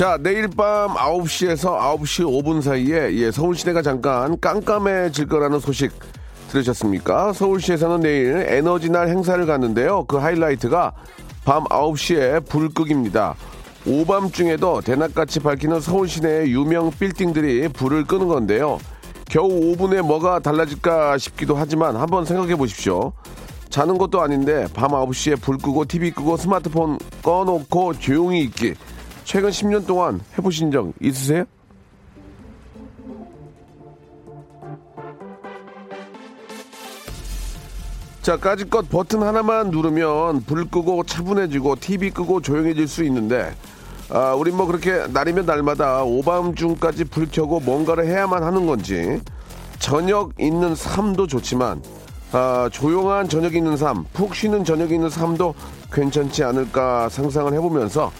자, 내일 밤 9시에서 9시 5분 사이에 예, 서울 시내가 잠깐 깜깜해질 거라는 소식 들으셨습니까? 서울시에서는 내일 에너지날 행사를 갔는데요. 그 하이라이트가 밤 9시에 불극입니다. 오밤중에도 대낮같이 밝히는 서울 시내의 유명 빌딩들이 불을 끄는 건데요. 겨우 5분에 뭐가 달라질까 싶기도 하지만 한번 생각해 보십시오. 자는 것도 아닌데 밤 9시에 불 끄고 TV 끄고 스마트폰 꺼놓고 조용히 있기. 최근 10년 동안 해보신 적 있으세요? 자, 까짓것 버튼 하나만 누르면 불 끄고 차분해지고 TV 끄고 조용해질 수 있는데, 아, 우린 뭐 그렇게 날이면 날마다 오밤중까지 불 켜고 뭔가를 해야만 하는 건지, 저녁 있는 삶도 좋지만, 아, 조용한 저녁 있는 삶, 푹 쉬는 저녁 있는 삶도 괜찮지 않을까 상상을 해보면서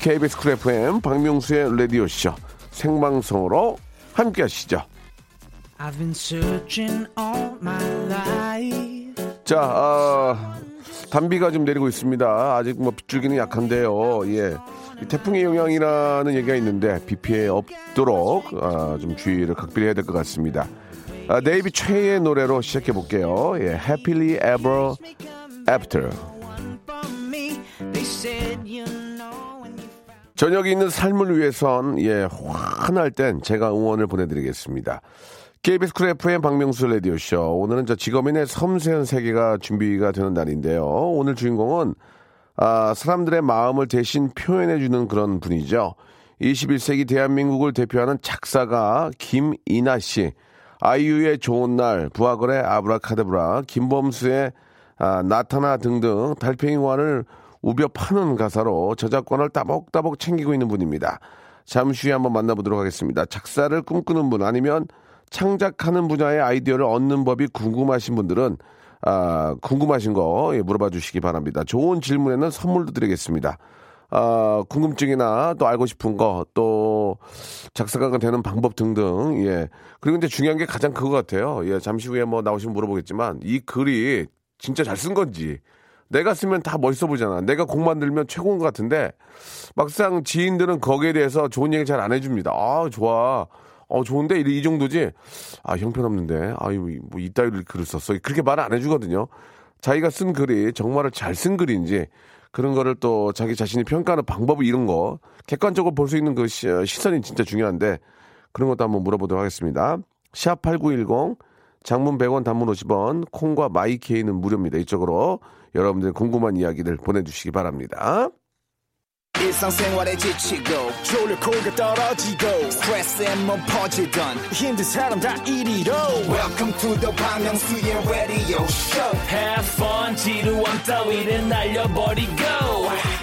KBS 쿨 FM 박명수의 라디오쇼 생방송으로 함께 하시죠. I've been searching all my life. 자, 아, 단비가 좀 내리고 있습니다. 아직 뭐 빗줄기는 약한데요. 예. 이 태풍의 영향이라는 얘기가 있는데 비 피해 없도록 아, 좀 주의를 각별해야 될 것 같습니다. 아, 네이비 최의 노래로 시작해 볼게요. 예, Happily Ever After. 저녁이 있는 삶을 위해선 예 환할 땐 제가 응원을 보내드리겠습니다. KBS 쿨 FM 박명수 라디오쇼 오늘은 저 직업인의 섬세한 세계가 준비가 되는 날인데요. 오늘 주인공은 아, 사람들의 마음을 대신 표현해주는 그런 분이죠. 21세기 대한민국을 대표하는 작사가 김이나 씨, 아이유의 좋은 날, 부하걸의 아브라카데브라, 김범수의 아, 나타나 등등 달팽이관을 우벼 파는 가사로 저작권을 따복따복 챙기고 있는 분입니다. 잠시 후에 한번 만나보도록 하겠습니다. 작사를 꿈꾸는 분 아니면 창작하는 분야의 아이디어를 얻는 법이 궁금하신 분들은 아, 궁금하신 거 예, 물어봐 주시기 바랍니다. 좋은 질문에는 선물도 드리겠습니다. 아, 궁금증이나 또 알고 싶은 거, 또 작사가가 되는 방법 등등, 예. 그리고 이제 중요한 게 가장 그거 같아요. 예, 잠시 후에 뭐 나오시면 물어보겠지만, 이 글이 진짜 잘 쓴 건지, 내가 쓰면 다 멋있어 보잖아. 내가 곡 만들면 최고인 것 같은데, 막상 지인들은 거기에 대해서 좋은 얘기 잘 안 해줍니다. 아, 좋아. 어, 좋은데? 이, 이 정도지? 아, 형편없는데. 아유, 뭐, 이따위를 글을 썼어. 그렇게 말 안 해주거든요. 자기가 쓴 글이 정말로 잘 쓴 글인지, 그런 거를 또 자기 자신이 평가하는 방법 이런 거, 객관적으로 볼 수 있는 그 시, 시선이 진짜 중요한데, 그런 것도 한번 물어보도록 하겠습니다. 샵8910, 장문 100원, 단문 50원, 콩과 마이케이는 무료입니다. 이쪽으로 여러분들 궁금한 이야기들 보내주시기 바랍니다. 지치고, 떨어지고, 퍼지던, welcome to the Bang Myung-soo's radio show. Have fun 지루함 따위를 날려버리고.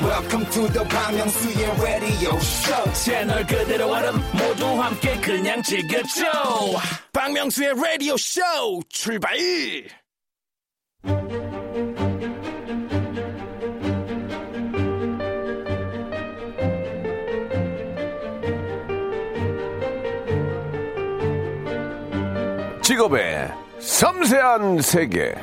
Welcome to the Bang Myung-soo's radio show. 채널 그대로 얼음 모두 함께 그냥 즐겨줘. 박명수의 radio show 출발 직업의 섬세한 세계.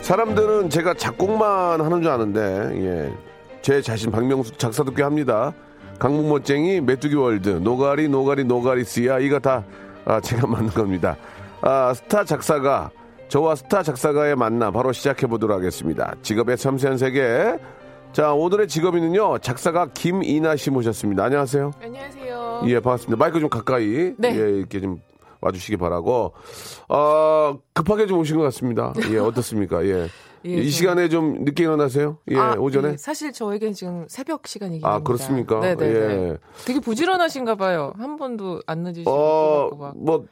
사람들은 제가 작곡만 하는 줄 아는데, 예. 제 자신 박명수 작사도 꽤 합니다. 강북멋쟁이, 메뚜기 월드, 노가리, 노가리, 노가리스야. 이거 다 아, 제가 만든 겁니다. 아, 스타 작사가, 저와 스타 작사가의 만남 바로 시작해 보도록 하겠습니다. 직업의 섬세한 세계. 자, 오늘의 직업인은요, 작사가 김이나 씨 모셨습니다. 안녕하세요. 안녕하세요. 예, 반갑습니다. 마이크 좀 가까이. 네. 예, 이렇게 좀 와주시기 바라고. 어, 급하게 좀 오신 것 같습니다. 예, 어떻습니까? 예. 예, 이 좀- 시간에 좀 늦게 일어나세요? 예, 아, 오전에? 예, 사실 저에겐 지금 새벽 시간이긴 아, 합니다. 그렇습니까? 네네. 예. 되게 부지런하신가 봐요. 한 번도 안 늦으시고 어, 막. 뭐,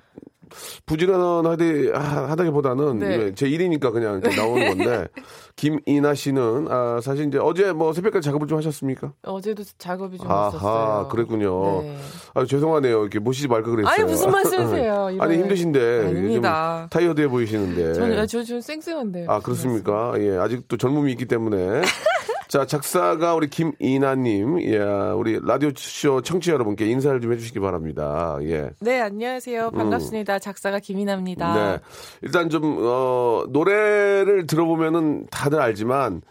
부지런하디 하- 하다기보다는 네. 예, 제 일이니까 그냥 나오는 건데 김이나 씨는 아, 사실 이제 어제 뭐 새벽까지 작업을 좀 하셨습니까? 어제도 작업이 좀 아하, 있었어요. 그랬군요. 네. 아 죄송하네요. 이렇게 모시지 말걸 그랬어요. 아니 무슨 말씀이세요? 아니. 힘드신데 아닙니다. 좀 타이어드해 보이시는데. 저는 저, 저 쌩쌩한데. 아 그렇습니까? 예 아직도 젊음이 있기 때문에. 자 작사가 우리 김이나님, 예 우리 라디오 쇼 청취자 여러분께 인사를 좀 해주시기 바랍니다. 예. 네 안녕하세요 반갑습니다 작사가 김이나입니다. 음. 네. 일단 좀, 어, 노래를 들어보면은 다들 알지만,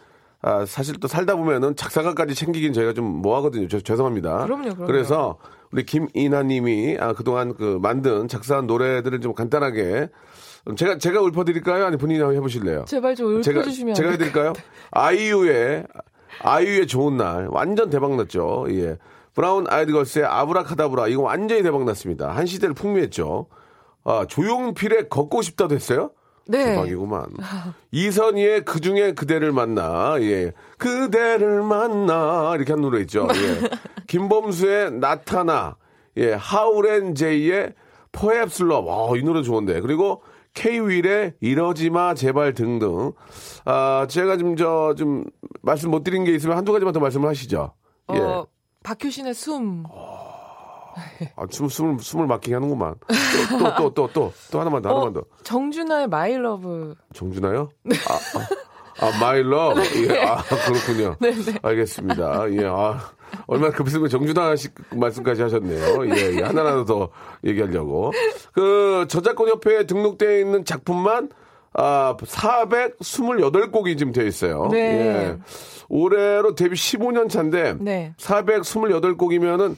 아, 사실 또 살다 보면은 작사가까지 챙기긴 저희가 좀 뭐하거든요. 저, 죄송합니다. 그럼요, 그럼요. 그래서 우리 김이나 님이 아, 그동안 그 만든 작사한 노래들을 좀 간단하게 제가, 제가 읊어드릴까요? 아니 본인이 한번 해보실래요? 제발 좀 제가, 읊어주시면 제가 안 될까요? 해드릴까요? 아이유의, 아이유의 좋은 날. 완전 대박났죠. 예. 브라운 아이드걸스의 아브라카다브라. 이거 완전히 대박났습니다. 한 시대를 풍미했죠. 아, 조용필의 걷고 싶다도 했어요? 네. 대박이구만. 이선희의 그 중에 그대를 만나, 예. 그대를 만나, 이렇게 한 노래 있죠. 예. 김범수의 나타나, 예. 하울앤 제이의 Perhaps Love, 아, 이 노래 좋은데. 그리고 K-윌의 이러지 마, 제발 등등. 아, 제가 좀, 저, 좀, 말씀 못 드린 게 있으면 한두 가지만 더 말씀을 하시죠. 예. 어, 박효신의 숨. 아, 숨, 숨을, 숨을 막히게 하는구만. 또, 또, 또, 또, 또, 또 하나만 더, 하나만 더. 어, 정준하의 My Love. 정준하요? 아, 아, 아, My Love. 예, 아, 그렇군요. 알겠습니다. 예, 아, 얼마나 급했으면 정준하 씨 말씀까지 하셨네요. 예, 예, 하나라도 더 얘기하려고. 그, 저작권 협회에 등록되어 있는 작품만, 아, 428곡이 지금 되어 있어요. 네. 예. 올해로 데뷔 15년 차인데, 네. 428곡이면은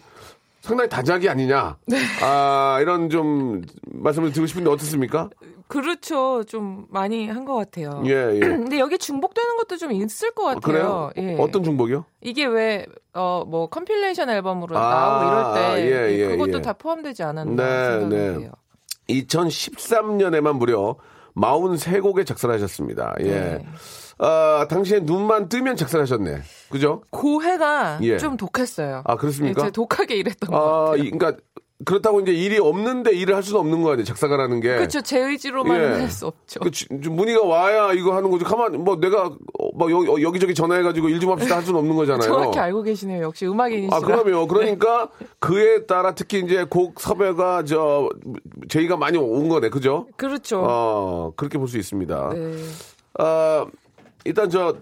상당히 다작이 아니냐. 네. 아, 이런 좀 말씀을 드리고 싶은데 어떻습니까? 그렇죠. 좀 많이 한 것 같아요. 예, 예. 근데 여기 중복되는 것도 좀 있을 것 같아요. 그래요? 예. 어떤 중복이요? 이게 왜, 어, 뭐, compilation 앨범으로 아, 나오고 이럴 때. 예, 예, 그것도 예. 다 포함되지 않았나 네, 생각이 네. 돼요. 2013년에만 무려 43곡의 작사를 하셨습니다. 예. 네. 아, 당시에 눈만 뜨면 작사를 하셨네. 그죠? 그 해가 예. 좀 독했어요. 아, 그렇습니까? 예, 제가 독하게 일했던 것 아, 같아요. 이- 그러니까 그렇다고 이제 일이 없는데 일을 할 수는 없는 거 아니에요. 작사가라는 게. 그렇죠. 제 의지로만은 예. 할수 없죠. 그 문의가 와야 이거 하는 거지. 가만 뭐 내가 어, 막 여, 여기저기 전화해가지고 일 좀 합시다 할 수는 없는 거잖아요. 정확히 알고 계시네요. 역시 음악인이시라. 아, 그럼요. 그러니까 그에 따라 특히 이제 곡 섭외가 저 제의가 많이 온 거네. 그죠? 그렇죠. 어, 그렇게 볼 수 있습니다. 네. 아, 일단 저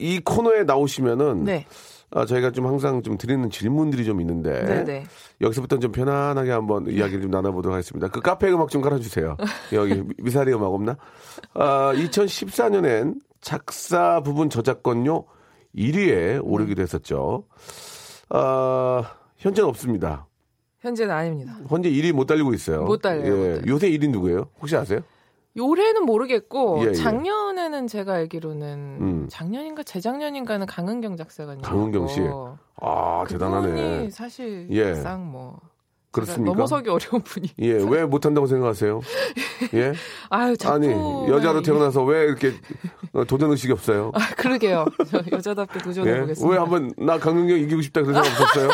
이 코너에 나오시면은 네. 아, 저희가 좀 항상 좀 드리는 질문들이 좀 있는데 네, 네. 여기서부터 좀 편안하게 한번 이야기를 좀 나눠보도록 하겠습니다. 그 카페 음악 좀 깔아주세요. 여기 미- 미사리 음악 없나? 아, 2014년엔 작사 부분 저작권료 1위에 오르기도 했었죠. 아, 현재는 없습니다. 현재는 아닙니다. 현재 1위 못 달리고 있어요. 못 달려요, 못 예, 달려요. 요새 1위 누구예요? 혹시 아세요? 올해는 모르겠고 예, 예. 작년에는 제가 알기로는 음. 작년인가 재작년인가는 강은경 작사가님. 강은경 씨. 아, 대단하네. 사실 예. 상 뭐. 그렇습니까? 넘어서기 어려운 분이. 예, 왜 못한다고 생각하세요? 예? 아유, 자꾸. 아니, 여자로 태어나서 왜 이렇게 어, 도전 의식이 없어요? 아, 그러게요. 저 여자답게 예? 도전해보겠습니다. 왜 한번 나 강릉경 이기고 싶다 그런 생각 없었어요?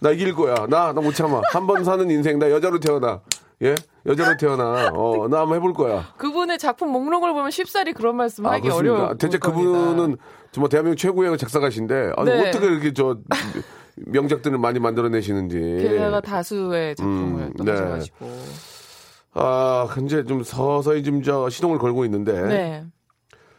나 이길 거야. 나, 나 못 참아. 한 번 사는 인생 나 여자로 태어나. 예? 여자로 태어나. 어, 나 한번 해볼 거야. 그분의 작품 목록을 보면 쉽사리 그런 말씀 아, 하기 그렇습니까? 어려워. 대체 그분은 정말 대한민국 최고의 작사가신데 아니, 네. 어떻게 이렇게 저 명작들을 많이 만들어내시는지. 게다가 다수의 작품을 음, 또 네. 하셔가지고. 아, 이제 좀 서서히 좀저 시동을 걸고 있는데 네.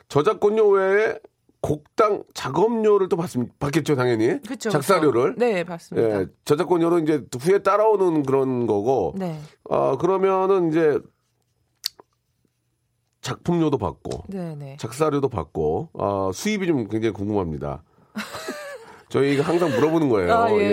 저작권료 외에 곡당 작업료를 또 받, 받겠죠, 당연히. 그쵸. 작사료를. 그쵸. 네, 맞습니다. 예, 저작권료로 이제 후에 따라오는 그런 거고. 네. 어, 그러면은 이제 작품료도 받고 네, 네. 작사료도 받고 어, 수입이 좀 굉장히 궁금합니다. 저희가 항상 물어보는 거예요. 아, 예, 예,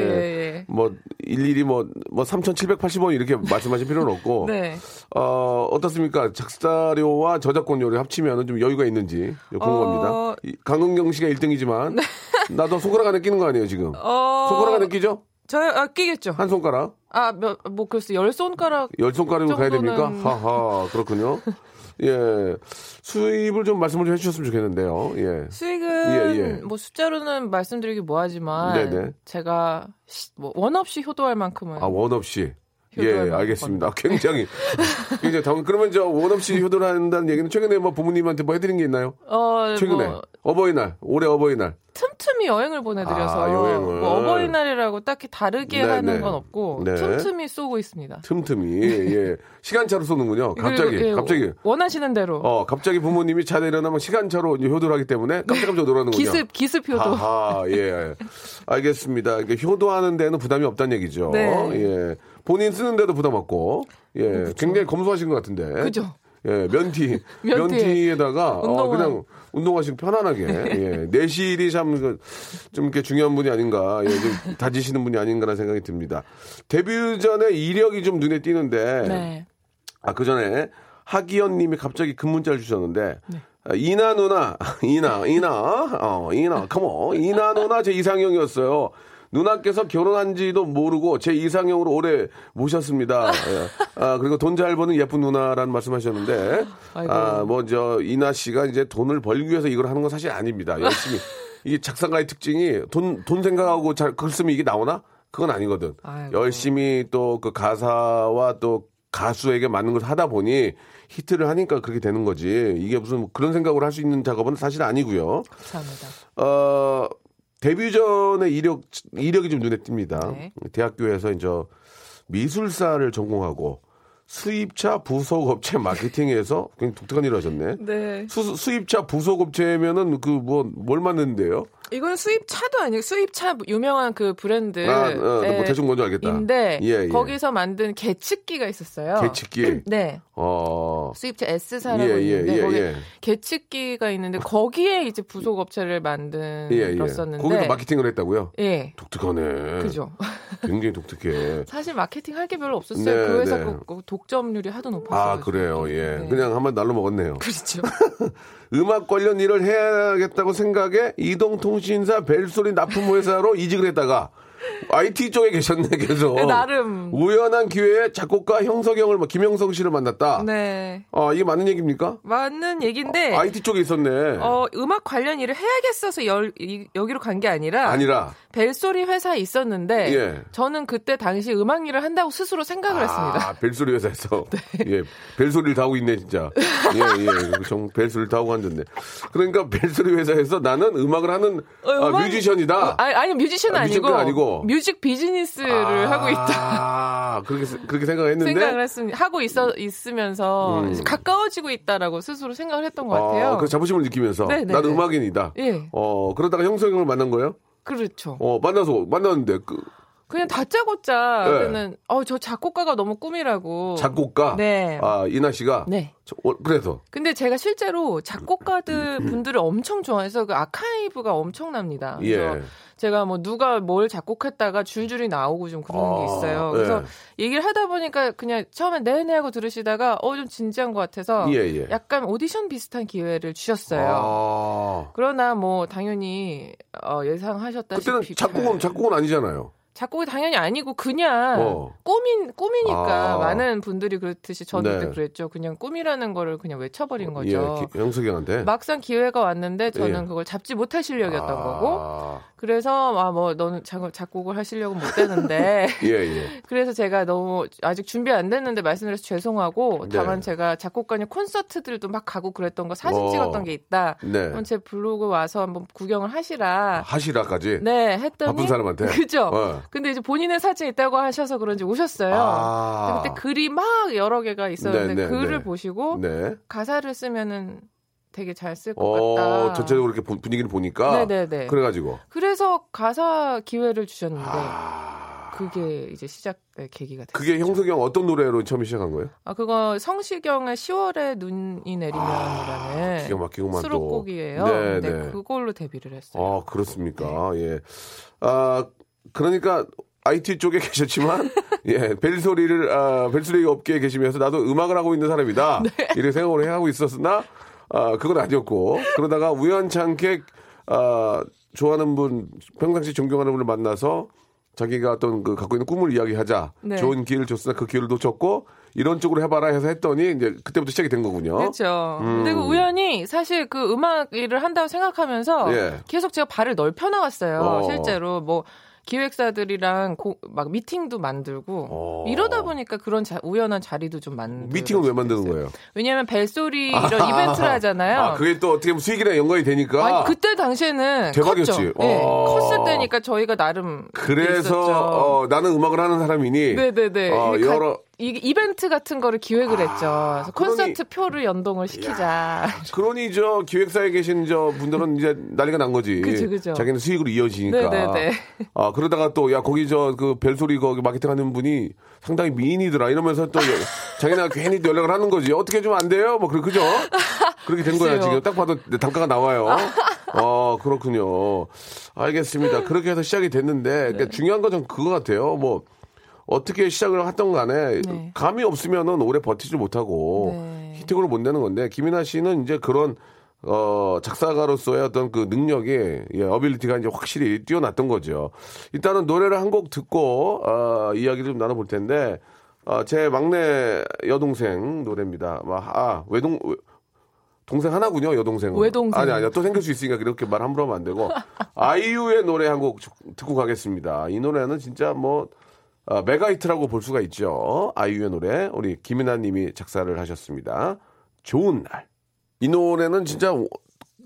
예. 뭐 일일이 뭐뭐 3,780원 이렇게 말씀하실 필요는 없고 네. 어, 어떻습니까? 작사료와 저작권료를 합치면 좀 여유가 있는지 궁금합니다. 어, 이 강은경 씨가 1등이지만 나도 손가락 안에 끼는 거 아니에요 지금? 어, 손가락 안에 끼죠? 저 아 끼겠죠. 한 손가락? 아, 몇, 뭐 글쎄 열 손가락 열 손가락으로 가야 됩니까? 정도는- 하하 그렇군요. 예 수입을 좀 말씀을 좀 해주셨으면 좋겠는데요. 예. 수익은 예, 예. 뭐 숫자로는 말씀드리기 뭐하지만 네네. 제가 시- 뭐원 없이 효도할 만큼은 아원 없이 예, 알겠습니다. 굉장히 굉장히 당 그러면 저 원 없이 효도를 한다는 얘기는 최근에 뭐 부모님한테 뭐 해드린 게 있나요? 어, 최근에 뭐 어버이날 올해 어버이날 틈틈이 여행을 보내드려서 아, 여행을. 뭐 어버이날이라고 딱히 다르게 네, 하는 네. 건 없고 네. 틈틈이 쏘고 있습니다. 틈틈이 예 시간차로 쏘는군요. 갑자기 그리고, 예, 갑자기 원하시는 대로 어 갑자기 부모님이 자다 일어나면 시간차로 이제 효도를 하기 때문에 깜짝깜짝 놀라는군요. 기습 기습 효도. 하하, 예. 알겠습니다. 이게 효도하는 데는 부담이 없다는 얘기죠. 네. 예. 본인 쓰는 데도 부담 없고, 예. 굉장히 검소하신 것 같은데. 그죠. 예, 면티, 면티. 면티 에다가 어. 그냥 운동하시고 편안하게. 예. 내실이 참, 그, 좀 이렇게 중요한 분이 아닌가, 예, 좀 다지시는 분이 아닌가라는 생각이 듭니다. 데뷔 전에 이력이 좀 눈에 띄는데, 네. 아, 그 전에 하기현 님이 갑자기 큰 문자를 주셨는데, 아, 이나 누나, 이나, 이나, 어, 이나, 컴온. 이나 누나 제 이상형이었어요. 누나께서 결혼한 지도 모르고 제 이상형으로 오래 모셨습니다. 예. 아, 그리고 돈 잘 버는 예쁜 누나라는 말씀 하셨는데, 아이고. 아, 뭐, 저, 이나 씨가 이제 돈을 벌기 위해서 이걸 하는 건 사실 아닙니다. 열심히. 이게 작사가의 특징이 돈, 돈 생각하고 잘, 글 쓰면 이게 나오나? 그건 아니거든. 아이고. 열심히 또 그 가사와 또 가수에게 맞는 걸 하다 보니 히트를 하니까 그렇게 되는 거지. 이게 무슨 뭐 그런 생각을 할수 있는 작업은 사실 아니고요. 감사합니다. 어, 데뷔 전에 이력, 이력이 좀 눈에 띕니다. 네. 대학교에서 이제 미술사를 전공하고 수입차 부속업체 마케팅에서 굉장히 독특한 일을 하셨네. 네. 수, 수입차 부속업체면은 그 뭐 뭘 만드는데요? 이건 수입차도 아니고 수입차 유명한 그 브랜드. 아, 어, 뭐 대충 뭔지 알겠다. 인데 예, 예. 거기서 만든 계측기가 있었어요. 계측기. 네. 어. 수입차 S사라고 예, 예, 있는데 예, 거기 예. 계측기가 있는데 거기에 이제 부속 업체를 예, 예. 만들었었는데 거기서 마케팅을 했다고요? 예. 독특하네. 그죠. 굉장히 독특해. 사실 마케팅 할 게 별로 없었어요. 네, 그 회사 네. 그- 그 독점률이 하도 높았어요. 아, 그래요. 예. 네. 그냥 한번 날로 먹었네요. 그렇죠. 음악 관련 일을 해야겠다고 생각에 이동통신사 벨소리 납품회사로 이직을 했다가 IT 쪽에 계셨네, 계속. 네, 나름. 우연한 기회에 작곡가 형석영을, 뭐 김형석 씨를 만났다. 네. 아, 이게 맞는 얘기입니까? 맞는 얘기인데 IT 쪽에 있었네. 어, 음악 관련 일을 해야겠어서 열- 이- 여기로 간 게 아니라 아니라. 벨소리 회사에 있었는데 예. 저는 그때 당시 음악 일을 한다고 스스로 생각을 했습니다. 아, 벨소리 회사에서. 네. 예, 벨소리를 다 하고 있네, 진짜. 예, 예. 정 벨소리를 다 하고 앉았네. 그러니까 벨소리 회사에서 나는 음악을 하는 어, 아, 음악- 뮤지션이다. 어, 아니, 아니 뮤지션 아, 아니고, 뮤지션 아니고. 뮤직 비즈니스를 하고 있다. 아, 그렇게, 세- 그렇게 생각했는데. 생각을 했습니다. 하고 있어 있으면서 음. 가까워지고 있다라고 스스로 생각을 했던 것 같아요. 아, 그 자부심을 느끼면서. 네, 네, 나는 네. 음악인이다. 예. 어, 그러다가 형석형을 만난 거예요? 그렇죠. 어, 만나서, 만났는데, 그, 그냥 다짜고짜 네. 그는 어 저 작곡가가 너무 꿈이라고. 작곡가. 네. 아, 이나 씨가. 네. 저, 어, 그래서. 근데 제가 실제로 작곡가들 분들을 엄청 좋아해서 그 아카이브가 엄청납니다. 그래서 예. 제가 뭐 누가 뭘 작곡했다가 줄줄이 나오고 좀 그런 게 아, 있어요. 그래서 예. 얘기를 하다 보니까 그냥 처음에 네네 하고 들으시다가 어 좀 진지한 것 같아서 예, 예. 약간 오디션 비슷한 기회를 주셨어요. 아. 그러나 뭐 당연히 어, 예상하셨다시피 그때는 작곡은, 작곡은 아니잖아요. 작곡이 당연히 아니고 그냥 어. 꿈인 꿈이니까 아. 많은 분들이 그렇듯이 저도 네. 그때 그랬죠. 그냥 꿈이라는 거를 그냥 외쳐버린 거죠. 예, 기- 형석형한테. 막상 기회가 왔는데 저는 예. 그걸 잡지 못할 실력이었던 아. 거고 그래서 아 뭐 너는 작, 작곡을 할 실력은 못 되는데 예, 예. 그래서 제가 너무 아직 준비 안 됐는데 말씀드려서 죄송하고 네. 다만 제가 작곡가님 콘서트들도 막 가고 그랬던 거 사진 어. 찍었던 게 있다. 네. 그럼 제 블로그 와서 한번 구경을 하시라. 하시라까지. 네, 했더니 바쁜 사람한테? 그죠. 어. 근데 이제 본인의 사진 있다고 하셔서 그런지 오셨어요. 아. 그때 글이 막 여러 개가 있었는데 네, 네, 글을 네. 보시고 네. 가사를 쓰면은 되게 잘 쓸것 어, 같다. 전체적으로 이렇게 분- 분위기를 보니까. 네네네. 그래가지고. 그래서 가사 기회를 주셨는데 아. 그게 이제 시작의 계기가 됐어요. 그게 형석형 어떤 노래로 처음 시작한 거예요? 아 그거 성시경의 10월에 눈이 내리면이라는 기가 막히구만 또. 수록곡이에요. 네, 네. 그걸로 데뷔를 했어요. 아, 그렇습니까. 예. 아, 그러니까 IT 쪽에 계셨지만, 예, 벨 소리를, 아, 벨 소리 업계에 계시면서 나도 음악을 하고 있는 사람이다. 이렇게 생각을 해 하고 있었으나, 아, 그건 아니었고, 그러다가 우연찮게, 아, 좋아하는 분, 평상시 존경하는 분을 만나서 자기가 어떤 그 갖고 있는 꿈을 이야기하자. 네. 좋은 기회를 줬으나 그 기회를 놓쳤고, 이런 쪽으로 해봐라 해서 했더니, 이제 그때부터 시작이 된 거군요. 그렇죠. 음. 근데 그 우연히 사실 그 음악 일을 한다고 생각하면서 예. 계속 제가 발을 넓혀 나갔어요. 어. 실제로 뭐 기획사들이랑 고- 막 미팅도 만들고 어. 이러다 보니까 그런 자- 우연한 자리도 좀 만들. 미팅을 왜 만드는 거예요? 왜냐하면 벨소리 이런 이벤트를 하잖아요. 아, 그게 또 어떻게 보면 수익이랑 연관이 되니까. 아니, 그때 당시에는 대박이었지. 네, 어. 컸을 때니까 저희가 나름 그래서. 어, 나는 음악을 하는 사람이니 네네네. 어, 이게 가- 여러 이 이벤트 같은 거를 기획을 했죠. 그래서 아, 그러니- 콘서트 표를 연동을 시키자. 그러니 저 기획사에 계신 저 분들은 이제 난리가 난 거지. 그죠, 그죠. 자기는 수익으로 이어지니까. 네네네. 아 그러다가 또 야 거기 저그 벨소리 거기 마케팅 하는 분이 상당히 미인이더라 이러면서 또 자기네가 괜히 또 연락을 하는 거지. 어떻게 좀 안 돼요? 뭐 그- 그죠? 그렇게 된 거야. 지금 딱 봐도 단가가 나와요. 어 그렇군요. 알겠습니다. 그렇게 해서 시작이 됐는데 네. 그러니까 중요한 건 좀 그거 같아요. 뭐 어떻게 시작을 했던 간에 네. 감이 없으면은 오래 버티지 못하고 네. 히트곡을 못 내는 건데 김이나 씨는 이제 그런 어 작사가로서의 어떤 그 능력이 예, ability가 이제 확실히 뛰어났던 거죠. 일단은 노래를 한 곡 듣고 어 이야기를 좀 나눠볼 텐데 어, 제 막내 여동생 노래입니다. 막, 아 외동 외- 동생 하나군요, 여동생은. 외동생. 아니, 아니요. 또 생길 수 있으니까 그렇게 말 함부로 하면 안 되고. 아이유의 노래 한 곡 듣고 가겠습니다. 이 노래는 진짜 뭐, 어, mega hit라고 볼 수가 있죠. 아이유의 노래. 우리 김이나 님이 작사를 하셨습니다. 좋은 날. 이 노래는 진짜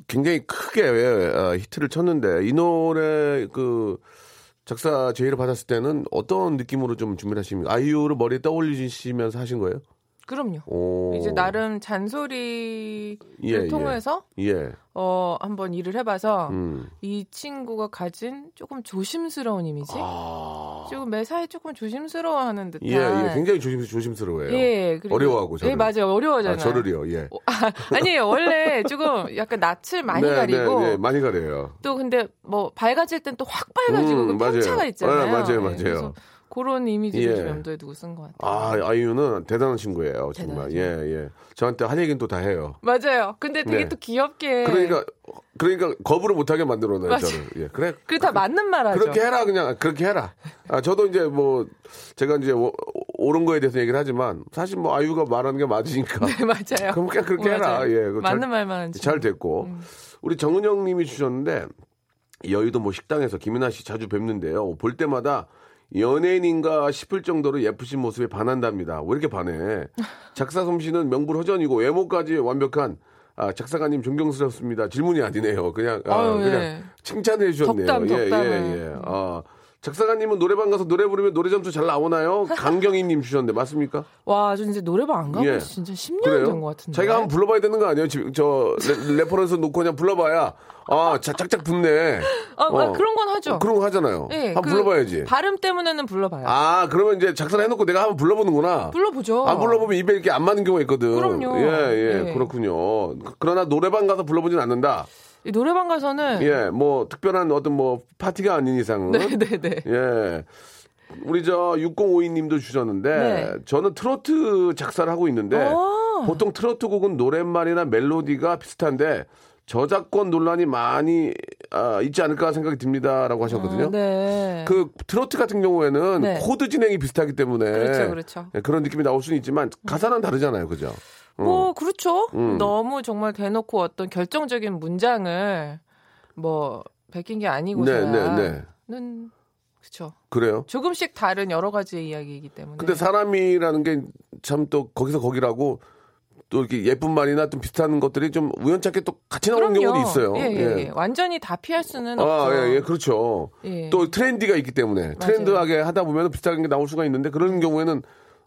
굉장히 크게 어, 히트를 쳤는데, 이 노래 그, 작사 제의를 받았을 때는 어떤 느낌으로 좀 준비를 하십니까? 아이유를 머리에 떠올리시면서 하신 거예요? 그럼요. 오. 이제 나름 잔소리를 예, 통해서 예. 어 한번 일을 해봐서 음. 이 친구가 가진 조금 조심스러운 이미지, 조금 매사에 조금 조심스러워하는 듯한. 아. 예, 예. 굉장히 조심, 조심스러워요. 예, 그리고- 어려워하고 저를. 예, 맞아요. 어려워하잖아요. 아, 저를요, 예. 아니에요. 원래 조금 약간 낯을 많이 네, 가리고 네, 네, 많이 가려요. 또 근데 뭐 밝아질 땐 또 확 밝아지고 음, 그. 편차가 있잖아요. 네, 맞아요, 예, 맞아요. 그런 이미지를 예. 좀 염두에 두고 쓴 것 같아요. 아, 아이유는 대단한 친구예요, 정말. 대단하죠. 예, 예. 저한테 할 얘기는 또 다 해요. 맞아요. 근데 되게 네. 또 귀엽게 그러니까, 그러니까 거부를 못하게 만들어 놔요, 맞아요. 저를. 예, 그래. 그다 맞는 말 하죠. 그렇게 해라, 그냥. 그렇게 해라. 아, 저도 이제 뭐, 제가 이제 오- 옳은 거에 대해서 얘기를 하지만, 사실 뭐 아이유가 말하는 게 맞으니까. 네, 맞아요. 그럼 그냥 그렇게 해라. 맞아요. 예, 그거 잘- 맞는 말만 하지. 잘 됐고 우리 정은영 님이 주셨는데 여의도 뭐 식당에서 김연아 씨 자주 뵙는데요. 볼 때마다 연예인인가 싶을 정도로 예쁘신 모습에 반한답니다. 왜 이렇게 반해? 작사 솜씨는 명불허전이고 외모까지 완벽한 아, 작사가님 존경스럽습니다. 질문이 아니네요. 그냥 아, 아유, 그냥 예. 칭찬해 주셨네요. 덕담, 예. 예, 예. 아, 작사가님은 노래방 가서 노래 부르면 노래 점수 잘 나오나요? 강경희 님 주셨는데 맞습니까? 와, 저 이제 노래방 안 가고 예. 진짜 10년 그래요? 된것 같은데. 자기가 한번 불러봐야 되는 거 아니에요? 지금 저 레, reference 놓고 그냥 불러봐야 아, 자, 짝짝 붙네. 아, 아, 어. 그런 건 하죠. 그런 거 하잖아요. 예, 한번 그 불러봐야지. 발음 때문에는 불러봐요. 아, 그러면 이제 작사를 해놓고 내가 한번 불러보는구나. 불러보죠. 안 불러보면 입에 이렇게 안 맞는 경우가 있거든. 그럼요. 예, 예, 예. 그렇군요. 그러나 노래방 가서 불러보진 않는다. 이 노래방 가서는 예, 뭐 특별한 어떤 뭐 파티가 아닌 이상은. 네 네 네. 예. 우리 저 6052님도 주셨는데 네. 저는 트로트 작사를 하고 있는데 아. 보통 트로트 곡은 노랫말이나 멜로디가 비슷한데 저작권 논란이 많이 아, 있지 않을까 생각이 듭니다라고 하셨거든요. 아, 네. 그 트로트 같은 경우에는 네. 코드 진행이 비슷하기 때문에 그렇죠, 그렇죠. 예, 그런 느낌이 나올 수는 있지만 가사는 다르잖아요, 그죠? 뭐 그렇죠. 음. 너무 정말 대놓고 어떤 결정적인 문장을 뭐 베낀 게 아니고서야. 네, 네, 네. 는 그렇죠. 그래요. 조금씩 다른 여러 가지의 이야기이기 때문에. 근데 사람이라는 게 참 또 거기서 거기라고 또 이렇게 예쁜 말이나 좀 비슷한 것들이 좀 우연찮게 또 같이 나오는 그럼요. 경우도 있어요. 예, 예, 예. 완전히 다 피할 수는 아, 없죠. 예, 예, 그렇죠. 예. 또 트렌디가 있기 때문에 트렌드하게 하다 보면 비슷한 게 나올 수가 있는데 그런 경우에는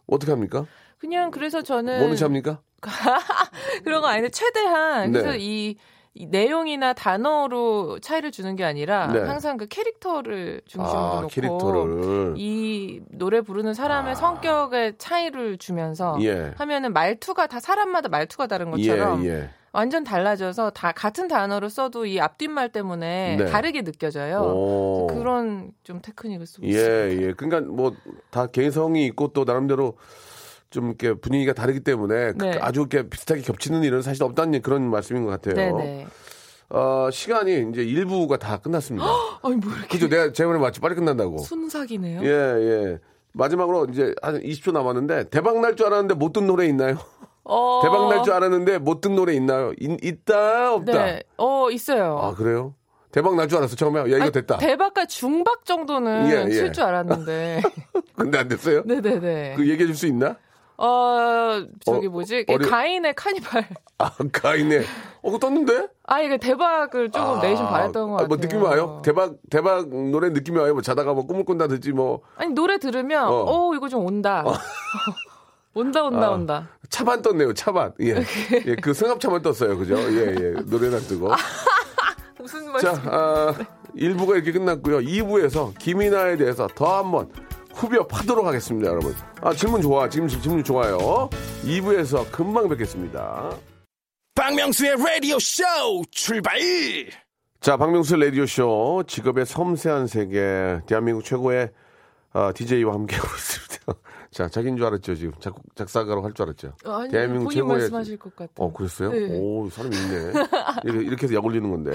어떻게 합니까? 그냥 그래서 저는 뭐는 잡니까? 그런 거 아닌데 최대한 네. 그래서 이, 이 내용이나 단어로 차이를 주는 게 아니라 네. 항상 그 캐릭터를 중심으로 아, 놓고 캐릭터를. 이 노래 부르는 사람의 성격의 차이를 주면서 예. 하면은 말투가 다 사람마다 말투가 다른 것처럼 예, 예. 완전 달라져서 다 같은 단어로 써도 이 앞뒷말 때문에 네. 다르게 느껴져요. 오. 그런 좀 테크닉을 쓰고 예, 있습니다. 예. 그러니까 뭐 다 개성이 있고 또 나름대로 좀 이렇게 분위기가 다르기 때문에 그 네. 아주 이렇게 비슷하게 겹치는 일은 사실 없다는 그런 말씀인 것 같아요. 네네. 어, 시간이 이제 일부가 다 끝났습니다. 아니 뭐 이렇게 그죠? 내가 제가 맞지 빨리 끝난다고. 순삭이네요. 예, 예. 마지막으로 이제 한 20초 남았는데 대박 날 줄 알았는데 못든 노래 있나요? 어, 대박 날 줄 알았는데 못든 노래 있나요? 있, 다 없다. 네. 어 있어요. 아 그래요? 대박 날 줄 알았어 처음에. 야 이거 아니, 됐다. 대박과 중박 정도는 예, 예. 칠줄 알았는데. 근데 안 됐어요? 네네네. 그 얘기해 줄 수 있나? 어, 저기 어, 뭐지? 어려- 가인의 카니발. 아 가인네. 어 그거 떴는데? 아, 이게 대박을 조금 내심 바랬던 것 아, 같아요. 뭐 느낌이 와요? 대박 대박 노래 느낌이 와요? 뭐 자다가 뭐 꿈을 꾼다 듣지 뭐 아니, 노래 들으면, 어. 어, 이거 좀 온다. 온다, 온다, 아. 온다. 차반 떴네요. 차반. 예. 예, 그 승합차만 떴어요. 그죠? 예, 예. 노래나 뜨고. 무슨 자, 말씀? 아, 1부가 이렇게 끝났고요. 2부에서 김이나에 대해서 더 한번 후벼 파도록 하겠습니다, 여러분. 아, 질문 좋아. 지금 질문 좋아요. 2부에서 금방 뵙겠습니다. 박명수의 라디오 쇼 출발 자, 박명수 라디오 쇼 직업의 섬세한 세계 대한민국 최고의 아, DJ와 함께하고 있습니다. 자, 자기인 줄 알았죠, 지금. 작곡, 작사가로 할 줄 알았죠. 아니, 대한민국 최고의- 말씀하실 것 같아요. 어, 그랬어요? 네. 오, 사람이 있네. 이렇게, 이렇게 해서 약 올리는 건데.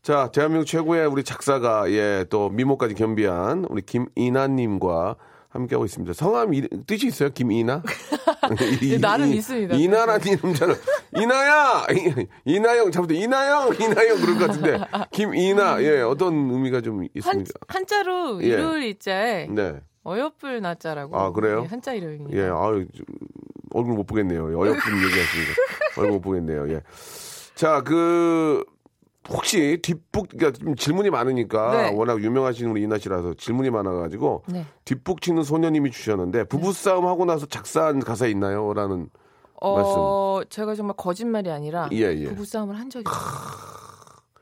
자, 대한민국 최고의 우리 작사가, 예, 또 미모까지 겸비한 우리 김이나님과 함께하고 있습니다. 성함 이, 뜻이 있어요? 김이나? 이- 예, 나름 이- 있습니다. 이나라는 이름자는 이나야! 이- 이나영, 잘못해. 이나영! 이나영! 그럴 것 같은데. 김이나, 예, 어떤 의미가 좀 한, 있습니까? 한자로 예. 일요일 일자에 네. 어여쁠 나자라고. 아, 그래요? 예, 한자 이름입니다. 예, 좀, 얼굴 못 보겠네요. 어여쁜 얘기하시니까. 얼굴 못 보겠네요. 예. 자, 그, 혹시 뒷북, 그러니까 좀 질문이 많으니까 네. 워낙 유명하신 우리 이나 씨라서 질문이 많아가지고 네. 뒷북 치는 소녀님이 주셨는데 부부싸움 하고 나서 작사한 가사 있나요? 라는 어, 제가 정말 거짓말이 아니라 예, 예. 부부싸움을 한 적이 없어요.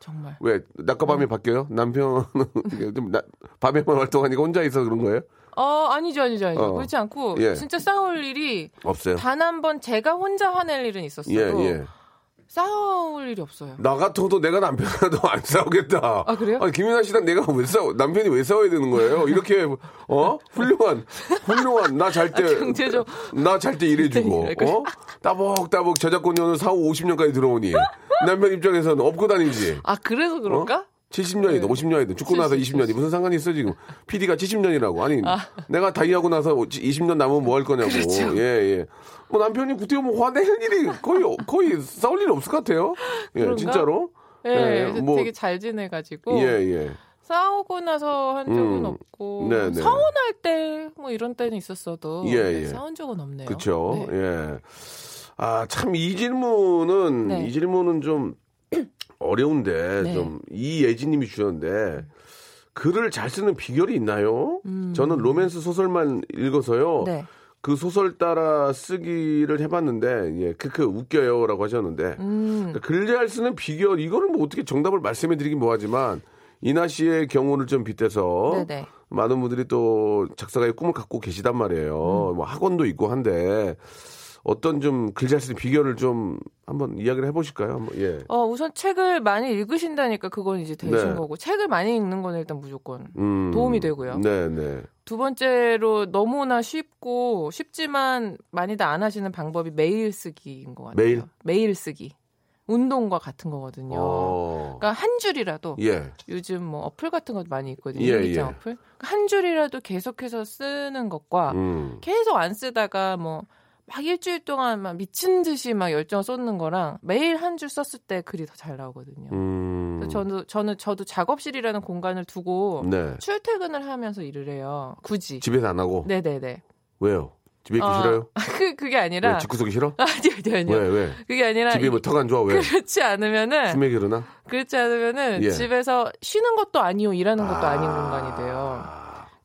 정말. 왜 낮과 밤이 바뀌어요? 남편은 좀 나- 밤에만 활동하니까 혼자 있어 그런 거예요? 어, 아니죠, 아니죠, 아니죠. 어. 그렇지 않고 예. 진짜 싸울 일이 없어요. 단 한 번 제가 혼자 화낼 일은 있었어도 예, 예. 싸울 일이 없어요. 나 같아도 내가 남편이라도 안 싸우겠다. 아, 그래요? 아니, 김윤아 씨랑 내가 왜 싸워, 남편이 왜 싸워야 되는 거예요? 이렇게, 어? 훌륭한, 훌륭한, 나 잘 때. 아, 나잘때 일해주고, 네, 그래. 어? 따복따복 저작권료는 4, 5, 50년까지 들어오니. 남편 입장에서는 업고 다니지. 아, 그래서 그럴까? 70년이든 네. 50년이든 죽고 나서 20년이 무슨 상관이 있어 지금 PD가 70년이라고 아니 내가 다이하고 나서 20년 남으면 뭐 할 거냐고 그렇죠. 예 예. 뭐 남편이 그때 뭐 화낼 일이 거의 거의 싸울 일이 없을 것 같아요. 예 그런가? 진짜로. 예, 예, 뭐- 되게 잘 지내가지고 예 예. 싸우고 나서 한 적은 음. 없고 네, 네. 서운할 때 뭐 이런 때는 있었어도 예, 네, 예. 싸운 적은 없네요. 그렇죠. 네. 예. 아 참 이 질문은 네. 이 질문은 좀 어려운데 네. 좀 이예진 님이 주셨는데 글을 잘 쓰는 비결이 있나요? 저는 로맨스 소설만 읽어서요. 음. 네. 그 소설 따라 쓰기를 해봤는데 예, 크크 웃겨요라고 하셨는데 음. 글잘 쓰는 비결 이거를 뭐 어떻게 정답을 말씀해드리긴 뭐하지만 이나 씨의 경우를 좀 빗대서 네네. 많은 분들이 또 작사가의 꿈을 갖고 계시단 말이에요. 음. 뭐 학원도 있고 한데 어떤 좀 글잘 쓰는 비결을 좀 한번 이야기를 해보실까요? 한번, 예. 어, 우선 책을 많이 읽으신다니까 그건 이제 되신 네. 거고 책을 많이 읽는 건 일단 무조건 음, 도움이 되고요. 네, 네. 두 번째로 너무나 쉽고 쉽지만 많이들 안 하시는 방법이 메일 쓰기인 것 같아요. 메일? 메일 쓰기. 운동과 같은 거거든요. 어, 그러니까 한 줄이라도 예. 요즘 뭐 어플 같은 것도 많이 있거든요. 예, 일기장 예. 어플. 그러니까 한 줄이라도 계속해서 쓰는 것과 음, 계속 안 쓰다가 뭐 막 일주일 동안 막 미친 듯이 막 열정 쏟는 거랑 매일 한 줄 썼을 때 글이 더 잘 나오거든요. 음. 그래서 저는 저는 저도 작업실이라는 공간을 두고 네. 출퇴근을 하면서 일을 해요. 굳이. 집에서 안 하고 네네네. 왜요? 집에 있기 어, 싫어요? 그 그게 아니라 왜 집구석이 싫어? 아니요 아니요 아니요. 왜 왜? 그게 아니라 집이 뭐 이- 턱안 좋아 왜? 그렇지 않으면은 스맥이 그러나? 그렇지 않으면은 예. 집에서 쉬는 것도 아니요 일하는 것도 아... 닌 공간이 돼요.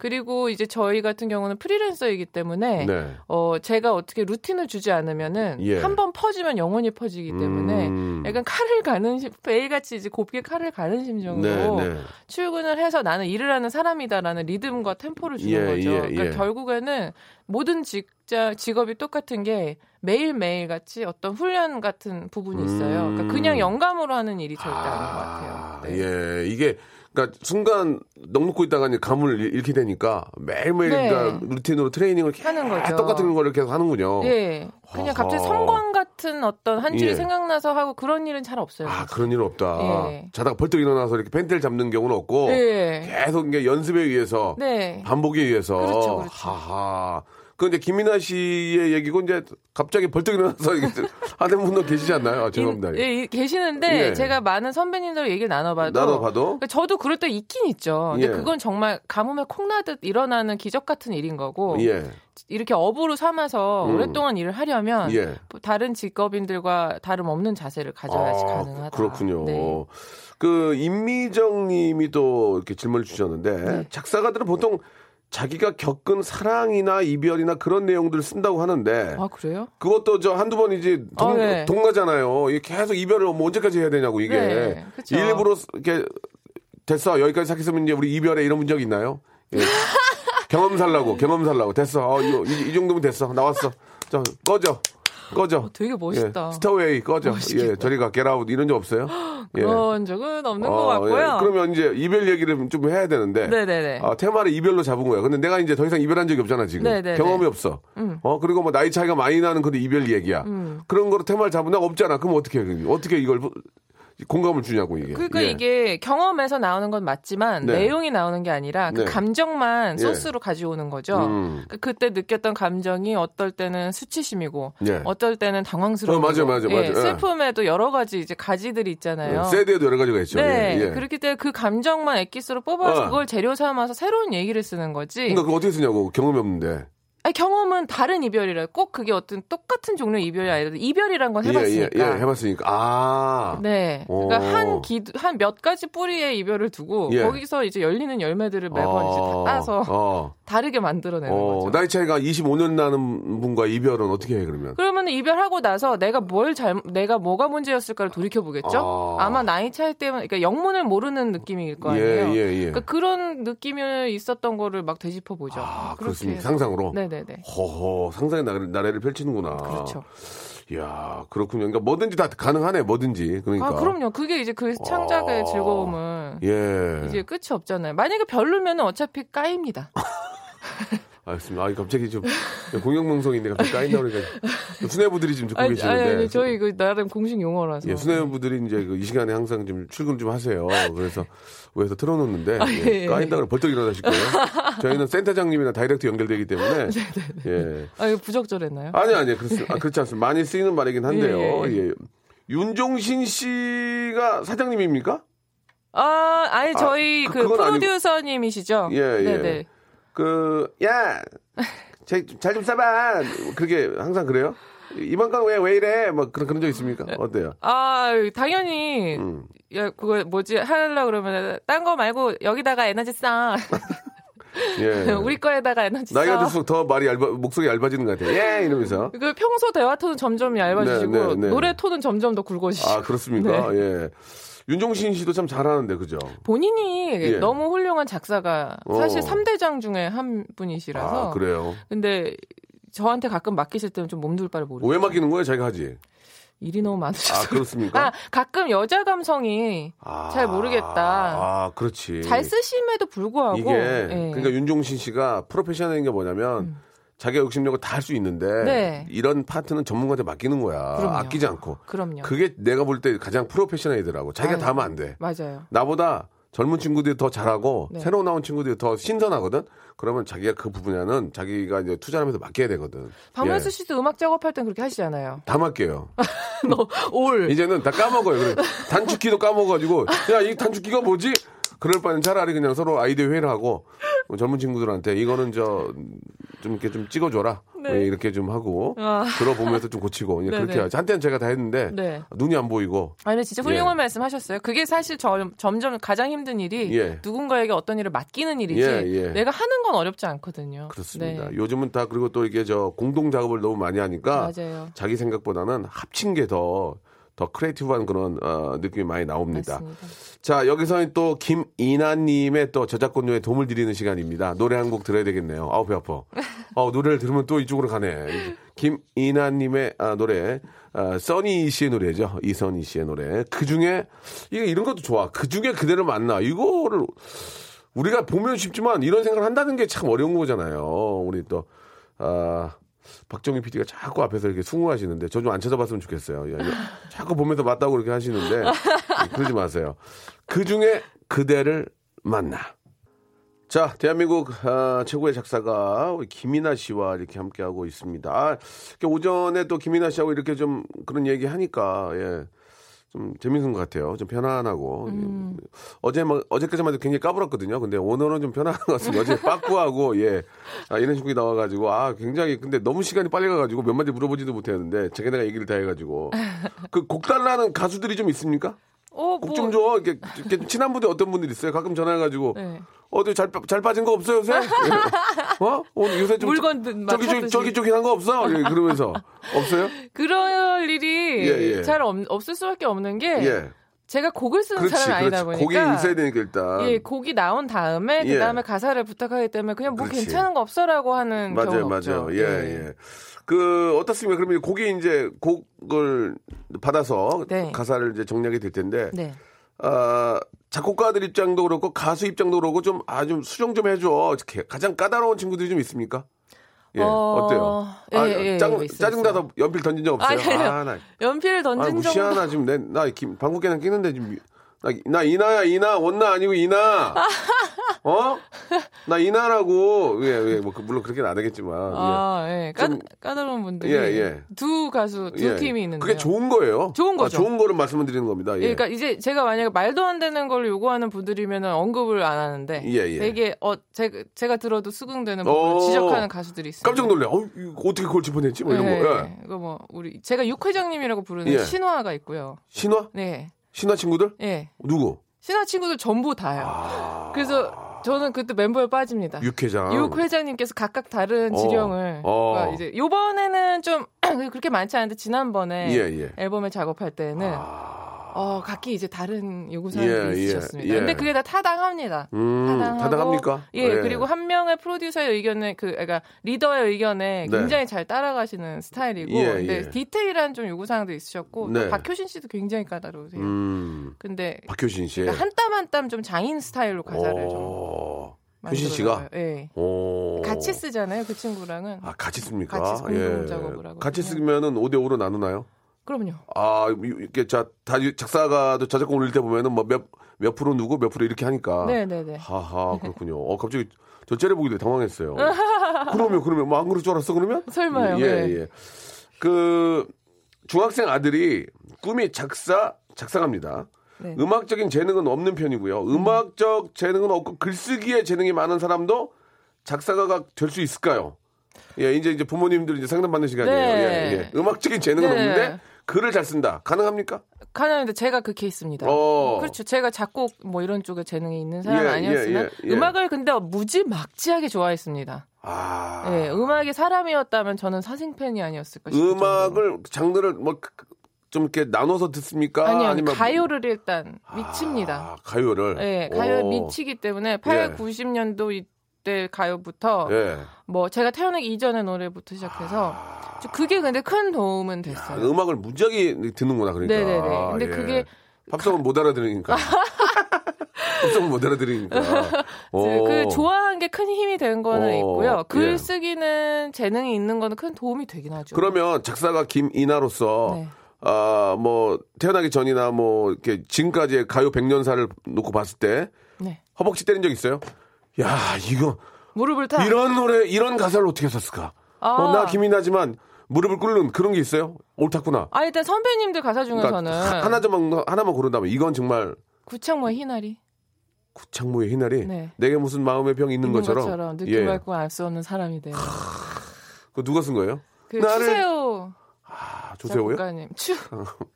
그리고 이제 저희 같은 경우는 프리랜서이기 때문에 네. 어 제가 어떻게 루틴을 주지 않으면은 예. 한번 퍼지면 영원히 퍼지기 때문에 음. 약간 칼을 가는 심, 매일같이 이제 곱게 칼을 가는 심정으로 네, 네. 출근을 해서 나는 일을 하는 사람이다라는 리듬과 템포를 주는 예, 거죠. 예, 그러니까 예. 결국에는 모든 직자 직업이 똑같은 게 매일 매일 같이 어떤 훈련 같은 부분이 있어요. 음. 그러니까 그냥 영감으로 하는 일이 절대 아닌 것 같아요. 아, 네. 예, 이게 그러니까 순간 넋놓고 있다가 이제 감을 잃- 잃게 되니까 매일매일 네. 그러니까 루틴으로 트레이닝을 하는 거죠. 똑같은 거를 계속 하는군요. 예, 그냥. 갑자기 성광 같은 어떤 한 줄이 예. 생각나서 하고 그런 일은 잘 없어요. 아 그런 일은 없다. 예. 자다가 벌떡 일어나서 이렇게 펜트를 잡는 경우는 없고 예. 계속 이게 연습에 의해서 네. 반복에 의해서 그렇죠, 그렇죠. 하하 그런데 김민아 씨의 얘기고 이제 갑자기 벌떡 일어나서 하는 분도 계시지 않나요? 아, 죄송합니다. 예, 이- 계시는데 예. 제가 많은 선배님들 얘기를 나눠봐도 나눠봐도? 그러니까 저도 그럴 때 있긴 있죠. 근데 예. 그건 정말 가뭄에 콩나듯 일어나는 기적 같은 일인 거고 예. 이렇게 업으로 삼아서 음. 오랫동안 일을 하려면 예. 다른 직업인들과 다름없는 자세를 가져야지 아, 가능하다. 그렇군요. 네. 그 임미정 님이 또 이렇게 질문을 주셨는데 네. 작사가들은 보통 자기가 겪은 사랑이나 이별이나 그런 내용들을 쓴다고 하는데 아 그래요? 그것도 저 한두 번이지 동, 아, 네. 동가잖아요. 계속 이별을 뭐 언제까지 해야 되냐고 이게 네. 일부러 이렇게 됐어 여기까지 생각했으면 이제 우리 이별에 이런 적 있나요? 예. 경험 살라고 경험 살라고 됐어. 어, 이, 이 정도면 됐어 나왔어. 자 꺼져 꺼져. 되게 멋있다. 예, 스타웨이 꺼져. 예, 저리 가 게라웃 이런 적 없어요? 예. 그런 적은 없는 어, 것 같고요. 예. 그러면 이제 이별 얘기를 좀 해야 되는데. 네네네. 아, 테마를 이별로 잡은 거야. 근데 내가 이제 더 이상 이별한 적이 없잖아, 지금. 네네네. 경험이 없어. 음. 어, 그리고 뭐 나이 차이가 많이 나는 그런 이별 얘기야. 그런 거로 테마를 잡은 적 없잖아. 그럼 어떻게 해? 어떻게 이걸 공감을 주냐고, 이게. 그러니까 예. 이게 경험에서 나오는 건 맞지만 네. 내용이 나오는 게 아니라 그 네. 감정만 예. 소스로 가져오는 거죠. 음. 그 그때 느꼈던 감정이 어떨 때는 수치심이고 예. 어떨 때는 당황스러워. 어, 맞아요, 맞아요, 맞아요. 예. 슬픔에도 여러 가지 이제 가지들이 있잖아요. 어, 새드에도 여러 가지가 있죠. 네, 예, 예. 그렇기 때문에 그 감정만 엑기스로 뽑아서 어. 그걸 재료 삼아서 새로운 얘기를 쓰는 거지. 그러니까 그거 어떻게 쓰냐고. 경험이 없는데. 아니, 경험은 다른 이별이라 꼭 그게 어떤 똑같은 종류 의 이별이 아니라 이별이란 건 해봤으니까. 예, 예, 예, 해봤으니까. 아. 네. 오. 그러니까 한 기, 한 몇 가지 뿌리의 이별을 두고 예. 거기서 이제 열리는 열매들을 매번 이제 다 따서 어. 다르게 만들어내는 어, 거죠. 나이 차이가 25년 나는 분과 이별은 어떻게 해, 그러면? 그러면 이별하고 나서 내가 뭘 잘, 내가 뭐가 문제였을까를 돌이켜 보겠죠. 아. 아. 마 나이 차이 때문에, 그러니까 영문을 모르는 느낌일 거 예, 아니에요. 예, 예. 그러니까 그런 느낌이 있었던 거를 막 되짚어 보죠. 아, 그렇습니다. 상상으로? 네 네네. 허허, 상상의 나래를, 나래를 펼치는구나. 그렇죠. 이야, 그렇군요. 그러니까 뭐든지 다 가능하네, 뭐든지. 그러니까. 아, 그럼요. 그게 이제 그 창작의 아. 즐거움은 예. 이제 끝이 없잖아요. 만약에 별로면 어차피 까입니다. 알겠습니다. 아, 갑자기 좀 공영방송인데 갑자기 까인다 그러니까 수뇌부들이 지금 듣고 아니, 계시는데. 아니, 아니, 저희 그 나름 공식 용어라서. 예, 수뇌부들이 이제 그 이 시간에 항상 좀 출근 좀 하세요. 그래서 위에서 틀어놓는데 예, 예, 까인다 그러면 벌떡 일어나실 거예요. 저희는 센터장님이랑 다이렉트 연결되기 때문에 예. 아, 이거 부적절했나요? 아니 아니 그렇지, 아, 그렇지 않습니다. 많이 쓰이는 말이긴 한데요. 예, 예. 윤종신 씨가 사장님입니까? 아, 아니 저희 그- 그, 아니고- 프로듀서님이시죠. 예, 예. 네네. 그, 야, 잘좀 써봐. 그게 항상 그래요? 이번 건 왜, 왜 이래? 뭐 그런, 그런 적 있습니까? 어때요? 아, 당연히 음. 야 그거 뭐지 하려 그러면 딴 거 말고 여기다가 에너지 써. 예. 우리 거에다가 에너지 나이가 써. 들수록 더 말이 얇아, 목소리 얇아지는 것 같아요. 예! 이러면서. 그 평소 대화 톤은 점점 얇아지시고 네, 네, 네. 노래 톤은 점점 더 굵어지시고 아, 그렇습니까? 네. 예. 윤종신 씨도 참 잘하는데, 그죠? 본인이 예. 너무 훌륭한 작사가 사실 어. 삼대장 중에 한 분이시라서 아, 그래요. 근데 저한테 가끔 맡기실 때는 좀 몸둘 바를 모르고 왜 맡기는 거예요? 자기가 하지? 일이 너무 많으셔서 아, 그렇습니까? 아, 가끔 여자 감성이 아, 잘 모르겠다. 아, 그렇지. 잘 쓰심에도 불구하고 이게, 예. 그러니까 윤종신 씨가 프로페셔널인 게 뭐냐면, 자기가 욕심내고 다 할 수 있는데, 음. 네. 이런 파트는 전문가한테 맡기는 거야. 그럼요. 아끼지 않고. 그럼요. 그게 내가 볼 때 가장 프로페셔널이더라고. 자기가 아유. 다 하면 안 돼. 맞아요. 나보다 젊은 친구들이 더 잘하고 네. 새로 나온 친구들이 더 신선하거든. 그러면 자기가 그 부분에는 자기가 이제 투자를 하면서 맡겨야 되거든. 박명수 예. 씨도 음악 작업할 땐 그렇게 하시잖아요. 다 맡겨요. 올. 이제는 다 까먹어요. 그래. 단축키도 까먹어가지고 야 이 단축키가 뭐지? 그럴 바엔 차라리 그냥 서로 아이디어 회의를 하고 뭐 젊은 친구들한테 이거는 저 좀 이렇게 좀 찍어줘라. 네. 예, 이렇게 좀 하고 아. 들어보면서 좀 고치고 예, 네네. 그렇게 하지. 한때는 제가 다 했는데 네. 눈이 안 보이고 아니 진짜 훌륭한 예. 말씀하셨어요. 그게 사실 점, 점점 가장 힘든 일이 예. 누군가에게 어떤 일을 맡기는 일이지 예, 예. 내가 하는 건 어렵지 않거든요. 그렇습니다. 네. 요즘은 다 그리고 또 이게 저 공동 작업을 너무 많이 하니까 맞아요. 자기 생각보다는 합친 게 더 더 creative한 그런 어, 느낌이 많이 나옵니다. 맞습니다. 자 여기서는 또 김이나님의 또 저작권료에 도움을 드리는 시간입니다. 노래 한 곡 들어야 되겠네요. 아우 배 아파. 어, 노래를 들으면 또 이쪽으로 가네. 김이나님의 아, 노래, 아, 선희 씨의 노래죠. 이선희 씨의 노래. 그 중에 이게 이런 것도 좋아. 그 중에 그대를 만나. 이거를 우리가 보면 쉽지만 이런 생각을 한다는 게 참 어려운 거잖아요. 우리 또 아, 박정희 PD가 자꾸 앞에서 이렇게 숭후하시는데 저 좀안 쳐다봤으면 좋겠어요. 야, 자꾸 보면서 맞다고 그렇게 하시는데 그러지 마세요. 그 중에 그대를 만나. 자, 대한민국 아, 최고의 작사가 김이나 씨와 이렇게 함께하고 있습니다. 아, 오전에 또 김이나 씨하고 이렇게 좀 그런 얘기 하니까 예. 좀 재밌는 것 같아요. 좀 편안하고 음. 어제 막 어제까지만 해도 굉장히 까불었거든요. 근데 오늘은 좀 편안한 것 같습니다. 어제 빠꾸하고 예 아, 이런 식이 나와가지고 아 굉장히 근데 너무 시간이 빨리 가가지고 몇 마디 물어보지도 못했는데 제가 내가 얘기를 다 해가지고 그 곡 달라는 가수들이 좀 있습니까? 어, 곡 뭐, 좀 줘. 이렇게, 이렇게 친한 분들 어떤 분들 있어요? 가끔 전화해가지고 네. 어디 잘, 빠- 잘 빠진 거 없어요 요새? 어? 오늘 요새 좀 물건 막 저기 저기. 저기 저기 한 거 없어? 예, 그러면서 없어요? 그럴 일이 예, 예. 잘 없, 없을 수밖에 없는 게 예. 제가 곡을 쓰는 그렇지, 사람이 아니다 그렇지. 보니까 곡이 있어야 되니까 일단. 예, 곡이 나온 다음에 예. 그 다음에 가사를 부탁하기 때문에 그냥 뭐 그렇지. 괜찮은 거 없어라고 하는 맞아요, 경우는 맞아요. 없죠. 예, 예. 그 어떻습니까? 그러면 곡이 이제 곡을 받아서 네. 가사를 이제 정리하게 될 텐데, 네. 아 작곡가들 입장도 그렇고 가수 입장도 그렇고 좀 아 좀 수정 좀 해줘. 가장 까다로운 친구들이 좀 있습니까? 예, 어, 어... 때요 예, 아, 예, 짱, 예, 짜증나서 연필 던진 적 없어요? 아니에요. 아, 나, 연필을 아, 던진 정도 무시하나 지금 내, 나 김, 방귀깨는 끼는데 지금 나, 나 이나야 이나 원나 아니고 이나 어? 나 이나라고 예, 예, 뭐 그, 물론 그렇게는 안 하겠지만 아, 예. 까, 좀- 까다로운 분들이 예, 예. 두 가수, 두 예. 팀이 있는데. 그게 좋은 거예요. 좋은 거죠. 아, 좋은 거를 말씀을 드리는 겁니다. 예. 예, 그러니까 이제 제가 만약에 말도 안 되는 걸 요구하는 분들이면 언급을 안 하는데 예, 예. 되게 어 제가 제가 들어도 수긍되는 어. 부분을 지적하는 가수들이 있어요. 깜짝 놀래. 어, 어떻게 그걸 짚어냈지? 뭐 이런 네, 거. 예. 이거 뭐 우리 제가 육 회장님이라고 부르는 예. 신화가 있고요. 신화? 네, 신화 친구들? 예, 누구? 신화 친구들 전부 다요. 아. 그래서 저는 그때 멤버에 빠집니다. 육회장. 육 회장님께서 각각 다른 어. 지령을 어. 그러니까 이제 요번에는 좀 그렇게 많지 않은데 지난번에 예, 예. 앨범을 작업할 때는 아. 어 각기 이제 다른 요구 사항들이 예, 예, 있으셨습니다. 예. 근데 그게 다 타당합니다. 음, 타당하고, 타당합니까? 예, 그리고 한 명의 프로듀서의 의견에 그 그러니까 리더의 의견에 네. 굉장히 잘 따라가시는 스타일이고 예, 근데 예. 디테일한 좀 요구 사항도 있으셨고 네. 또 박효신 씨도 굉장히 까다로우세요. 음, 근데 박효신 씨. 그러니까 한땀 한 땀 좀 장인 스타일로 가사를 좀 어, 효신. 씨가? 예. 오. 같이 쓰잖아요 그 친구랑은. 아, 같이 씁니까? 예. 같이 공동 작업을 하거든요. 같이 쓰면은 5대 5로 나누나요? 그럼요. 아, 이렇게 자, 다 작사가도 자작곡 올릴 때 보면은 뭐 몇, 몇 프로 누구 몇 프로 이렇게 하니까. 네네네. 하하, 그렇군요. 어, 갑자기 저 째려보기도 당황했어요. 그러면, 그러면, 뭐 안 그럴 줄 알았어, 그러면? 설마요. 예, 네. 예. 그, 중학생 아들이 꿈이 작사, 작사가입니다. 네. 음악적인 재능은 없는 편이고요. 음악적 재능은 없고 글쓰기에 재능이 많은 사람도 작사가가 될 수 있을까요? 예, 이제 이제 부모님들 이제 상담 받는 시간이에요. 네. 예, 예. 음악적인 재능은 네. 없는데 글을 잘 쓴다. 가능합니까? 가능한데 제가 그 케이스입니다. 어. 그렇죠. 제가 작곡 뭐 이런 쪽에 재능이 있는 사람 예, 아니었으면 예, 예, 예. 음악을 근데 무지막지하게 좋아했습니다. 아. 예, 음악이 사람이었다면 저는 사생 팬이 아니었을까 싶어요. 음악을 장르를 뭐 좀 이렇게 나눠서 듣습니까? 아니요, 아니면 가요를 일단 미칩니다. 아, 가요를. 예, 가요에 오. 미치기 때문에 8, 예. 90년도 이때 가요부터 예. 뭐 제가 태어나기 이전의 노래부터 시작해서 아. 저 그게 근데 큰 도움은 아, 됐어요. 음악을 무지하게 듣는구나 그러니까. 네네네. 근데 예. 그게 팝송은 못 알아들으니까. 팝송은 못 알아들으니까. 오. 그 좋아한 게 큰 힘이 된 거는 어, 있고요. 글 예. 쓰기는 재능이 있는 거는 큰 도움이 되긴 하죠. 그러면 작사가 김이나로서 네. 아, 뭐 태어나기 전이나 뭐 이렇게 지금까지의 가요 백년사를 놓고 봤을 때 네. 허벅지 때린 적 있어요? 야, 이거 무릎을 타. 이런 노래 이런 가사를 어떻게 썼을까? 아. 어, 나 김이나지만 무릎을 꿇는 그런 게 있어요? 옳다구나. 아 일단 선배님들 가사 중에서는 그러니까 하- 하나만 하나만 고른다면 이건 정말 구창모의 희나리 구창모의 희나리 네. 내게 무슨 마음의 병이 있는, 있는 것처럼, 것처럼 느낌 예. 밝고 알 수 없는 사람이 돼요. 그 누가 쓴 거예요? 그 나를- 추세호 아, 조세호요? 작곡가님. 추.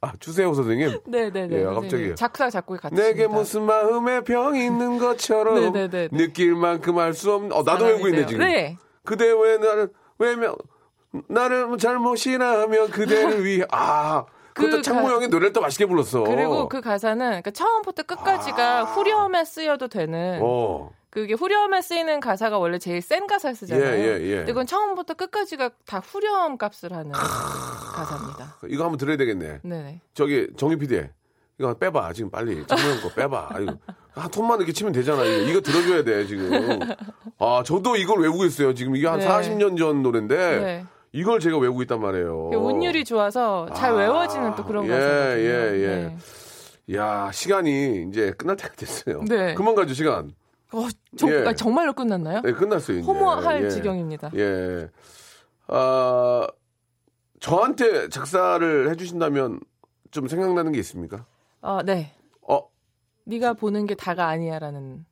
아, 추세호 선생님. 네네네. 예, 선생님. 갑자기. 작사 작곡이 같이. 내게 무슨 마음의 병이 있는 것처럼 네네네. 느낄 만큼 알수 없는. 어, 나도 외우고 있네 지금. 네. 그대 왜 나를 외려 나를 잘못이라면 그대를 위해 아. 그것도 그 창모 가- 형이 노래를 또 맛있게 불렀어. 그리고 그 가사는 그러니까 처음부터 끝까지가 후렴에 쓰여도 되는 아. 어. 그게 후렴에 쓰이는 가사가 원래 제일 센 가사를 쓰잖아요. 예, 예, 예. 그건 처음부터 끝까지가 다 후렴 값을 하는 가사입니다. 이거 한번 들어야 되겠네. 네네. 저기 정희 PD 이거 빼봐 지금 빨리 창모 형거 빼봐. 아이고. 한 톤만 이렇게 치면 되잖아. 이거, 이거 들어줘야 돼 지금. 아 저도 이걸 외우고 있어요. 지금 이게 한 네. 40년 전 노래인데 네. 이걸 제가 외우고 있단 말이에요. 운율이 좋아서 잘 아, 외워지는 또 그런 예, 가사거든요. 예, 예. 네. 야 시간이 이제 끝날 때가 됐어요. 네. 그만 가죠 시간. 어, 저, 예. 아, 정말로 끝났나요? 네, 끝났어요. 이제. 허무할 예. 지경입니다. 예. 아, 저한테 작사를 해주신다면 좀 생각나는 게 있습니까? 아, 네. 어, 네가 보는 게 다가 아니야라는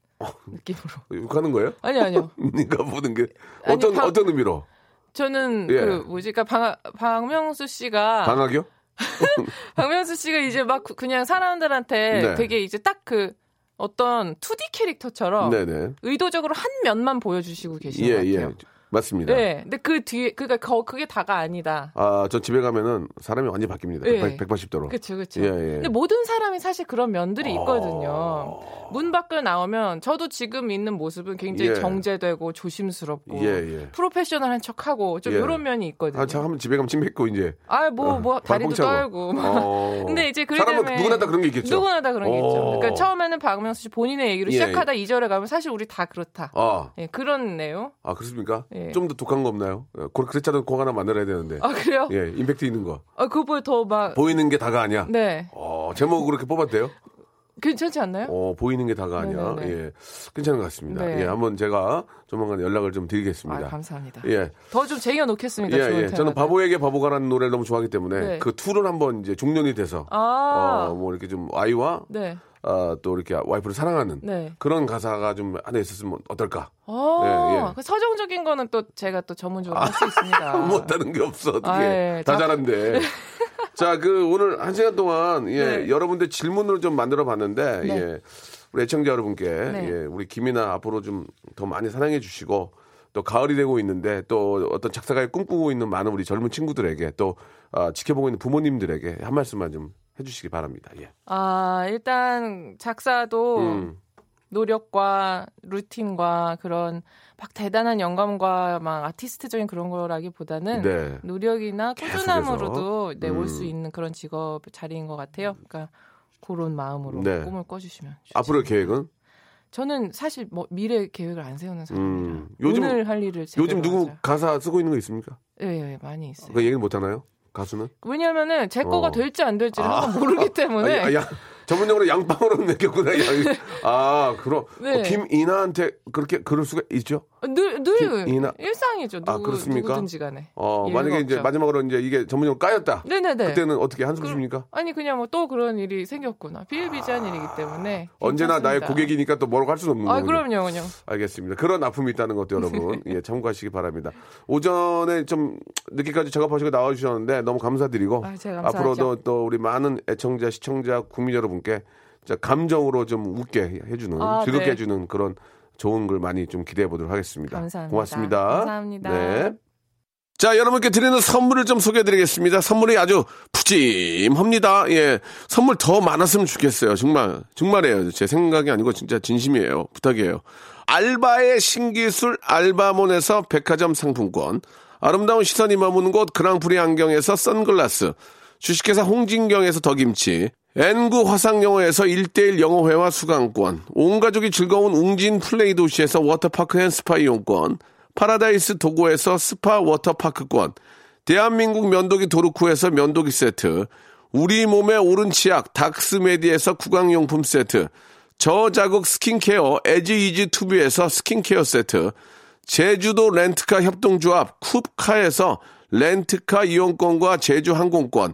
느낌으로. 욕하는 거예요? 아니 아니요. 네가 보는 게 아니, 어떤 방- 어떤 의미로? 저는 예. 그 뭐지? 그러니까 방, 박명수 씨가 방학이요? 박명수 씨가 이제 막 그- 그냥 사람들한테 네. 되게 이제 딱 그 어떤 2D 캐릭터처럼 네네. 의도적으로 한 면만 보여주시고 계시는 예, 것 예. 같아요. 맞습니다. 네. 근데 그 뒤에 그니까 거 그게 다가 아니다. 아, 저 집에 가면은 사람이 완전히 바뀝니다. 예. 180도로. 그렇죠, 그렇죠. 예, 예. 근데 모든 사람이 사실 그런 면들이 아. 있거든요. 문 밖을 나오면 저도 지금 있는 모습은 굉장히 예. 정제되고 조심스럽고 예, 예. 프로페셔널한 척하고 좀 예. 이런 면이 있거든요. 아, 참, 한번 집에 가면 침 뱉고, 이제. 아, 뭐, 뭐, 어, 다리도 발꿈차고. 떨고. 어. 근데 이제 그 사람은 누구나 다 그런 게 있겠죠. 누구나 다 그런 게 있죠. 어. 그러니까 처음에는 박명수 씨 본인의 얘기로 예, 시작하다 이 2절에 가면 사실 우리 다 그렇다. 아, 예, 그런 내용. 아, 그렇습니까? 예. 좀 더 독한 거 없나요? 어, 그- 그랬자도 공 하나 만들어야 되는데. 아, 그래요? 예, 임팩트 있는 거. 아, 그거보다 더 막. 보이는 게 다가 아니야. 네. 어, 제목 그렇게 뽑았대요? 괜찮지 않나요? 어, 보이는 게 다가 아니야. 네네네. 예. 괜찮은 것 같습니다. 네. 예, 한번 제가 조만간 연락을 좀 아, 드리겠습니다. 감사합니다. 예. 더 좀 쟁여 놓겠습니다. 예, 예. 저는. 바보에게 바보가라는 노래를 너무 좋아하기 때문에 네. 그 투를 한번 이제 종련이 돼서 아. 어, 뭐 이렇게 좀 아이와 네. 아, 또 이렇게 와이프를 사랑하는 네. 그런 가사가 좀 안에 있었으면 어떨까? 어, 예, 예. 그 서정적인 거는 또 제가 또 전문적으로 할수 있습니다. 못하는 게 없어 어떻게 아, 예. 다 자- 잘한데. 자, 그 오늘 한 시간 동안 예, 네. 여러분들 질문을 좀 만들어 봤는데 네. 예, 우리 애청자 여러분께 네. 예, 우리 김이나 앞으로 좀 더 많이 사랑해 주시고 또 가을이 되고 있는데 또 어떤 작사가에 꿈꾸고 있는 많은 우리 젊은 친구들에게 또 아, 지켜보고 있는 부모님들에게 한 말씀만 좀 해주시기 바랍니다. 예. 아, 일단 작사도 음. 노력과 루틴과 그런 막 대단한 영감과 막 아티스트적인 그런 거라기보다는 네. 노력이나 꾸준함으로도 계속해서. 네, 올 음. 수 있는 그런 직업 자리인 것 같아요. 그러니까 그런 마음으로 네. 꿈을 꿔주시면 좋죠. 앞으로의 계획은 저는 사실 뭐 미래 계획을 안 세우는 사람이라 음, 요즘- 오늘 할 일을 요즘 누구 하자. 가사 쓰고 있는 거 있습니까? 예, 예, 많이 있어요. 그 얘기를 못 하나요? 가수는? 왜냐면은 제 거가 어. 될지 안 될지를 항상 모르기 때문에 아, 야, 전문용어로 양빵으로 느꼈구나. 야, 아, 그럼 네. 어, 김이나한테 그렇게 그럴 수가 있죠? 늘, 늘 김이나- 일상이죠. 누구, 아, 그렇습니까? 누구든지 간에. 어, 만약에 이제 없죠. 마지막으로 이제 이게 전문용어 까였다. 네네네. 그때는 어떻게 한숨 그- 쉽니까? 아니 그냥 뭐 또 그런 일이 생겼구나. 비일비재한 일이기 때문에 언제나 나의 괜찮습니다. 고객이니까 또 뭐라고 할 수는 없는 아 거군요. 그럼요, 그럼요. 알겠습니다. 그런 아픔이 있다는 것도 여러분 예, 참고하시기 바랍니다. 오전에 좀 늦게까지 작업하시고 나와주셨는데 너무 감사드리고 아. 앞으로도 또 우리 많은 애청자, 시청자, 국민 여러분께 감정으로 좀 웃게 해주는 아, 즐겁게 네. 해주는 그런 좋은 글 많이 좀 기대해 보도록 하겠습니다. 감사합니다. 고맙습니다. 감사합니다. 네. 자, 여러분께 드리는 선물을 좀 소개해 드리겠습니다. 선물이 아주 푸짐합니다. 예. 선물 더 많았으면 좋겠어요. 정말, 정말이에요. 제 생각이 아니고 진짜 진심이에요. 부탁이에요. 알바의 신기술 알바몬에서 백화점 상품권, 아름다운 시선이 머무는 곳 그랑프리 안경에서 선글라스, 주식회사 홍진경에서 더김치, N구 화상영어에서 1대1 영어회화 수강권, 온 가족이 즐거운 웅진 플레이 도시에서 워터파크 and 스파 이용권, 파라다이스 도고에서 스파 워터파크권, 대한민국 면도기 도르쿠에서 면도기 세트, 우리 몸에 옳은 치약 닥스메디에서 구강용품 세트, 저자극 스킨케어 에지이지 투비에서 스킨케어 세트, 제주도 렌트카 협동조합 쿱카에서 렌트카 이용권과 제주 항공권,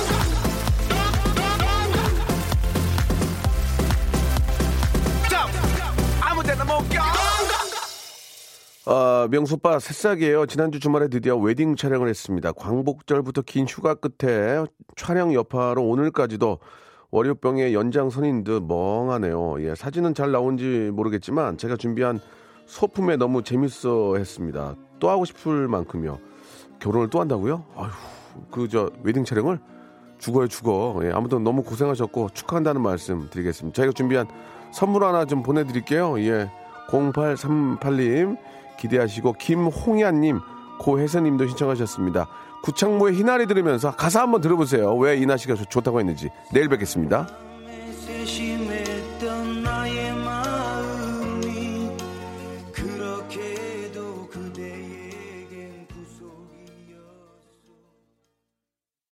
아, 명소빠 새싹이에요. 지난주 주말에 드디어 웨딩 촬영을 했습니다. 광복절부터 긴 휴가 끝에 촬영 여파로 오늘까지도 월요병의 연장선인 듯 멍하네요. 예, 사진은 잘 나온지 모르겠지만 제가 준비한 소품에 너무 재밌어 했습니다. 또 하고 싶을 만큼요. 결혼을 또 한다고요? 아휴, 그 저 웨딩 촬영을 죽어요, 죽어. 예, 아무튼 너무 고생하셨고 축하한다는 말씀 드리겠습니다. 저희가 준비한 선물 하나 좀 보내드릴게요. 예, 0838님 기대하시고 김홍야님, 고혜선님도 신청하셨습니다. 구창모의 희나리 들으면서 가사 한번 들어보세요. 왜 이나 씨가 좋다고 했는지 내일 뵙겠습니다.